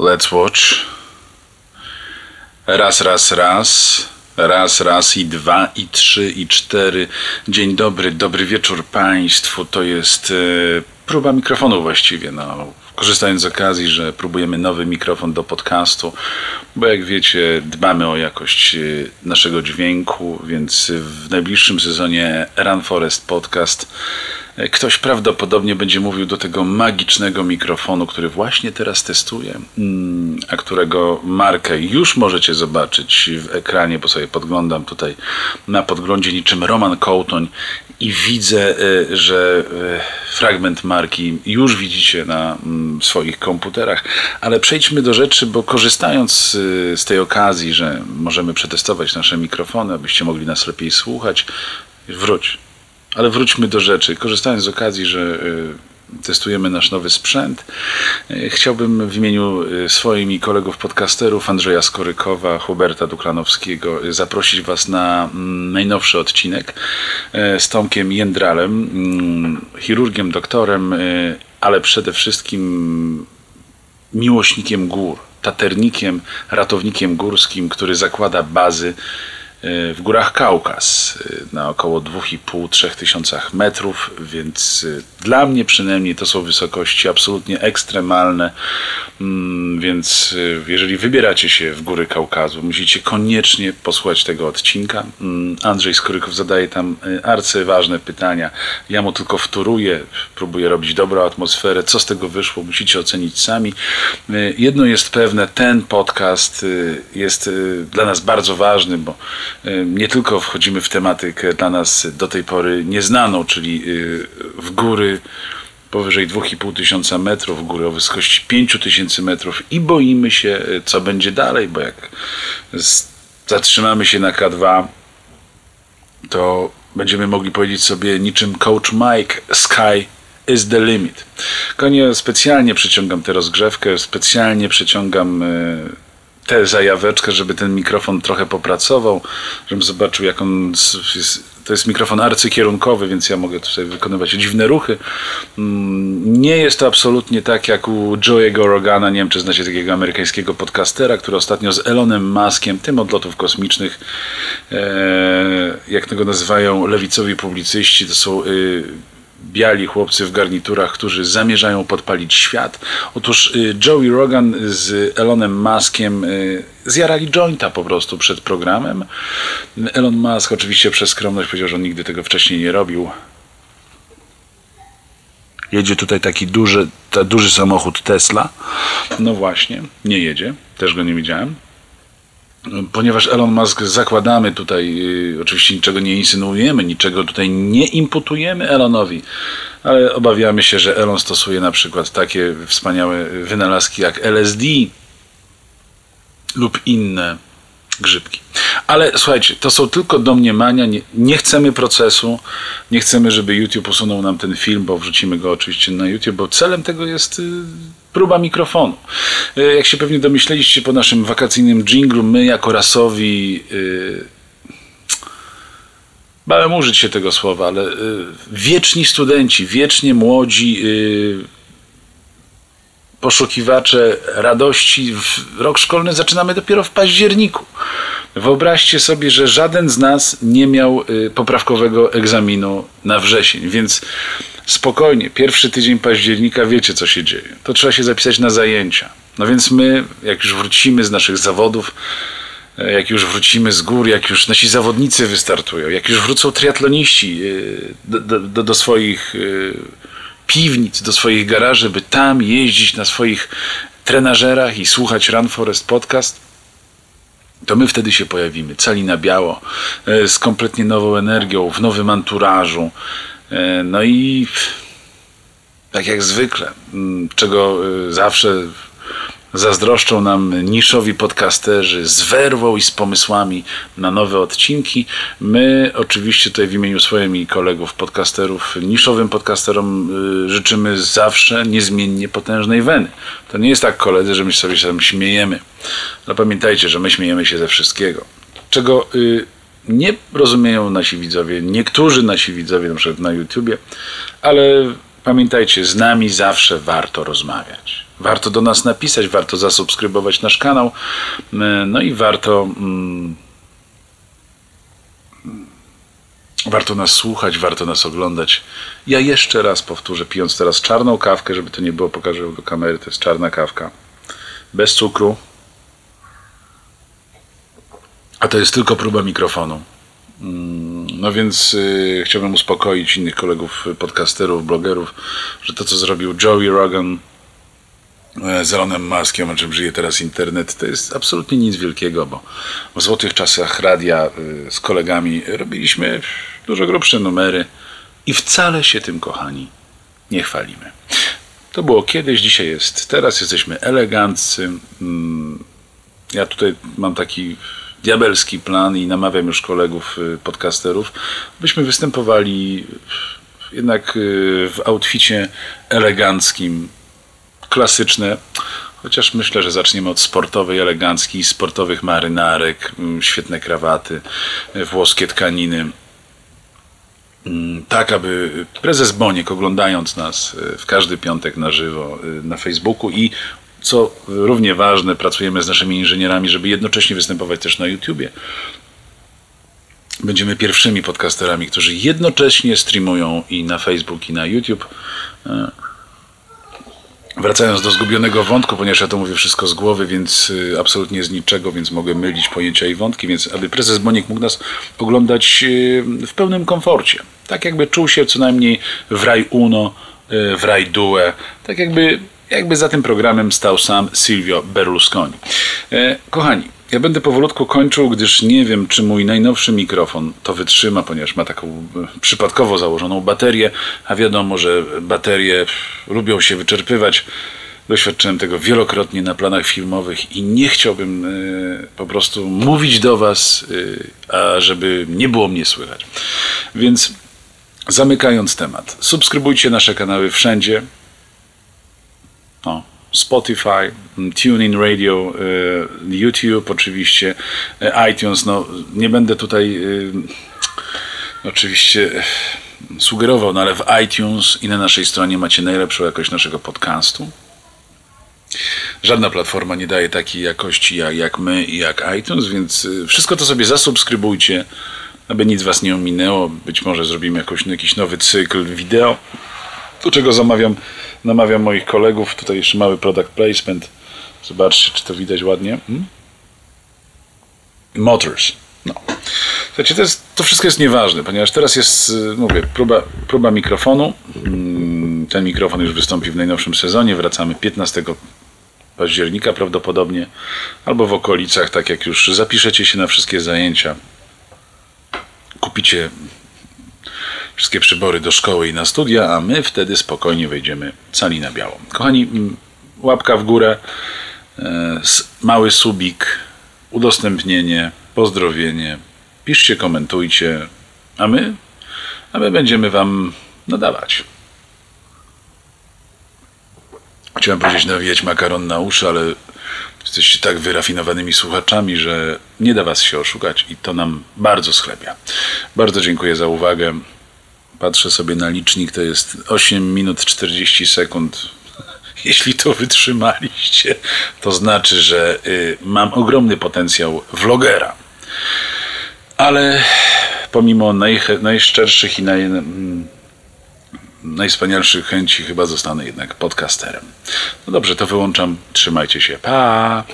Let's watch. Raz, raz, raz. Raz, raz i dwa, i trzy, i cztery. Dzień dobry, dobry wieczór Państwu. To jest e, próba mikrofonu właściwie. No, korzystając z okazji, że próbujemy nowy mikrofon do podcastu, bo jak wiecie, dbamy o jakość e, naszego dźwięku, więc w najbliższym sezonie Run Forest Podcast ktoś prawdopodobnie będzie mówił do tego magicznego mikrofonu, który właśnie teraz testuję, mm, a którego markę już możecie zobaczyć w ekranie, bo sobie podglądam tutaj na podglądzie niczym Roman Kołtoń i widzę, e, że fragment marki już widzicie na mm, swoich komputerach, ale przejdźmy do rzeczy, bo korzystając z tej okazji, że możemy przetestować nasze mikrofony, abyście mogli nas lepiej słuchać, wróć. Ale wróćmy do rzeczy. Korzystając z okazji, że testujemy nasz nowy sprzęt, chciałbym w imieniu swoim i kolegów podcasterów Andrzeja Skorykowa, Huberta Duklanowskiego zaprosić Was na najnowszy odcinek z Tomkiem Jędralem, chirurgiem, doktorem, ale przede wszystkim miłośnikiem gór taternikiem, ratownikiem górskim, który zakłada bazy w górach Kaukaz na około 2,5-3 tysiącach metrów, więc dla mnie przynajmniej to są wysokości absolutnie ekstremalne, więc jeżeli wybieracie się w góry Kaukazu, musicie koniecznie posłuchać tego odcinka. Andrzej Skorykow zadaje tam arcyważne pytania, ja mu tylko wtóruję, próbuję robić dobrą atmosferę, co z tego wyszło, musicie ocenić sami. Jedno jest pewne, ten podcast jest dla nas bardzo ważny, bo nie tylko wchodzimy w tematykę dla nas do tej pory nieznaną, czyli w góry powyżej 2,5 tysiąca metrów, w góry o wysokości 5 tysięcy metrów i boimy się, co będzie dalej, bo jak zatrzymamy się na K2, to będziemy mogli powiedzieć sobie niczym Coach Mike, Sky is the limit. Konie specjalnie przeciągam tę rozgrzewkę, specjalnie przeciągam tę zajaweczkę, żeby ten mikrofon trochę popracował, żebym zobaczył, jak on jest, to jest mikrofon arcykierunkowy, więc ja mogę tutaj wykonywać dziwne ruchy. Nie jest to absolutnie tak jak u Joe'ego Rogana, nie wiem czy znacie takiego amerykańskiego podcastera, który ostatnio z Elonem Muskiem, tym od lotów kosmicznych, jak tego nazywają lewicowi publicyści, to są biali chłopcy w garniturach, którzy zamierzają podpalić świat. Otóż Joey Rogan z Elonem Muskiem zjarali jointa po prostu przed programem. Elon Musk oczywiście przez skromność powiedział, że on nigdy tego wcześniej nie robił. Jedzie tutaj taki duży, ta, duży samochód Tesla. No właśnie, nie jedzie. Też go nie widziałem ponieważ Elon Musk zakładamy tutaj, y, oczywiście niczego nie insynuujemy, niczego tutaj nie imputujemy Elonowi, ale obawiamy się, że Elon stosuje na przykład takie wspaniałe wynalazki jak LSD lub inne grzybki. Ale słuchajcie, to są tylko domniemania, nie, nie, chcemy procesu, nie chcemy, żeby YouTube usunął nam ten film, bo wrzucimy go oczywiście na YouTube, bo celem tego jest y, próba mikrofonu. Y, jak się pewnie domyśleliście po naszym wakacyjnym dżinglu, my jako rasowi y, bałem użyć się tego słowa, ale y, wieczni studenci, wiecznie młodzi y, poszukiwacze radości, rok szkolny zaczynamy dopiero w październiku. Wyobraźcie sobie, że żaden z nas nie miał y, poprawkowego egzaminu na wrzesień, więc spokojnie, pierwszy tydzień października wiecie co się dzieje. To trzeba się zapisać na zajęcia. No więc my, jak już wrócimy z naszych zawodów, e, jak już wrócimy z gór, jak już nasi zawodnicy wystartują, jak już wrócą triatloniści y, do, do, do swoich y, piwnic, do swoich garaży, by tam jeździć na swoich trenażerach i słuchać Run Forest Podcast, to my wtedy się pojawimy, cali na biało, e, z kompletnie nową energią, w nowym anturażu. E, no i tak jak zwykle, czego e, zawsze zazdroszczą nam niszowi podcasterzy z werwą i z pomysłami na nowe odcinki. My oczywiście tutaj w imieniu swoim i kolegów podcasterów, niszowym podcasterom życzymy zawsze niezmiennie potężnej weny. To nie jest tak koledzy, że my sobie się śmiejemy. No pamiętajcie, że my śmiejemy się ze wszystkiego. Czego y, nie rozumieją nasi widzowie, niektórzy nasi widzowie na przykład na YouTubie, ale pamiętajcie, z nami zawsze warto rozmawiać warto do nas napisać, warto zasubskrybować nasz kanał, e, no i warto. Mm, Warto nas słuchać, warto nas oglądać. Ja jeszcze raz powtórzę, pijąc teraz czarną kawkę, żeby to nie było, pokażę do kamery, to jest czarna kawka. Bez cukru. A to jest tylko próba mikrofonu. Mm, No więc y, chciałbym uspokoić innych kolegów podcasterów, blogerów, że to co zrobił Joey Rogan z Elonem Muskiem, o czym żyje teraz internet, to jest absolutnie nic wielkiego, bo w złotych czasach radia y, z kolegami robiliśmy dużo grubsze numery i wcale się tym, kochani, nie chwalimy. To było kiedyś, dzisiaj jest. Teraz jesteśmy eleganccy. Mm, Ja tutaj mam taki diabelski plan i namawiam już kolegów y, podcasterów, byśmy występowali jednak y, w outficie eleganckim, klasyczne. Chociaż myślę, że zaczniemy od sportowej eleganckiej, sportowych marynarek, mm, świetne krawaty, y, włoskie tkaniny. Mm, Tak, aby prezes Boniek oglądając nas y, w każdy piątek na żywo y, na Facebooku i co równie ważne, pracujemy z naszymi inżynierami, żeby jednocześnie występować też na YouTubie. Będziemy pierwszymi podcasterami, którzy jednocześnie streamują i na Facebook, i na YouTube. Wracając do zgubionego wątku, ponieważ ja to mówię wszystko z głowy, więc y, absolutnie z niczego, więc mogę mylić pojęcia i wątki, więc aby prezes Boniek mógł nas oglądać y, w pełnym komforcie. Tak jakby czuł się co najmniej w raj uno, y, w raj due, tak jakby, jakby za tym programem stał sam Silvio Berlusconi. E, Kochani, ja będę powolutku kończył, gdyż nie wiem, czy mój najnowszy mikrofon to wytrzyma, ponieważ ma taką e, przypadkowo założoną baterię, a wiadomo, że baterie lubią się wyczerpywać. Doświadczyłem tego wielokrotnie na planach filmowych i nie chciałbym e, po prostu mówić do Was, e, a żeby nie było mnie słychać. Więc zamykając temat, subskrybujcie nasze kanały wszędzie. Spotify, mm, TuneIn Radio, y, YouTube oczywiście, y, iTunes. No, nie będę tutaj y, oczywiście sugerował, no ale w iTunes i na naszej stronie macie najlepszą jakość naszego podcastu. Żadna platforma nie daje takiej jakości jak, jak my i jak iTunes, więc wszystko to sobie zasubskrybujcie, aby nic Was nie ominęło. Być może zrobimy jakoś, jakiś nowy cykl wideo, do czego zamawiam, namawiam moich kolegów. Tutaj jeszcze mały product placement. Zobaczcie, czy to widać ładnie. Hmm? Motors. No. Słuchajcie, to, jest, to wszystko jest nieważne, ponieważ teraz jest, y, mówię, próba, próba mikrofonu. Mm, Ten mikrofon już wystąpi w najnowszym sezonie. Wracamy 15 października prawdopodobnie, albo w okolicach, tak jak już zapiszecie się na wszystkie zajęcia, kupicie wszystkie przybory do szkoły i na studia, a my wtedy spokojnie wejdziemy cali na biało. Kochani, mm, łapka w górę, e, mały subik, udostępnienie, pozdrowienie, piszcie, komentujcie, a my, a my będziemy Wam nadawać. Chciałem powiedzieć nawijać makaron na uszy, ale jesteście tak wyrafinowanymi słuchaczami, że nie da Was się oszukać i to nam bardzo schlebia. Bardzo dziękuję za uwagę. Patrzę sobie na licznik, to jest 8 minut 40 sekund. Jeśli to wytrzymaliście, to znaczy, że y, mam ogromny potencjał vlogera. Ale pomimo najche- najszczerszych i naj, mm, najwspanialszych chęci, chyba zostanę jednak podcasterem. No dobrze, to wyłączam. Trzymajcie się. Pa!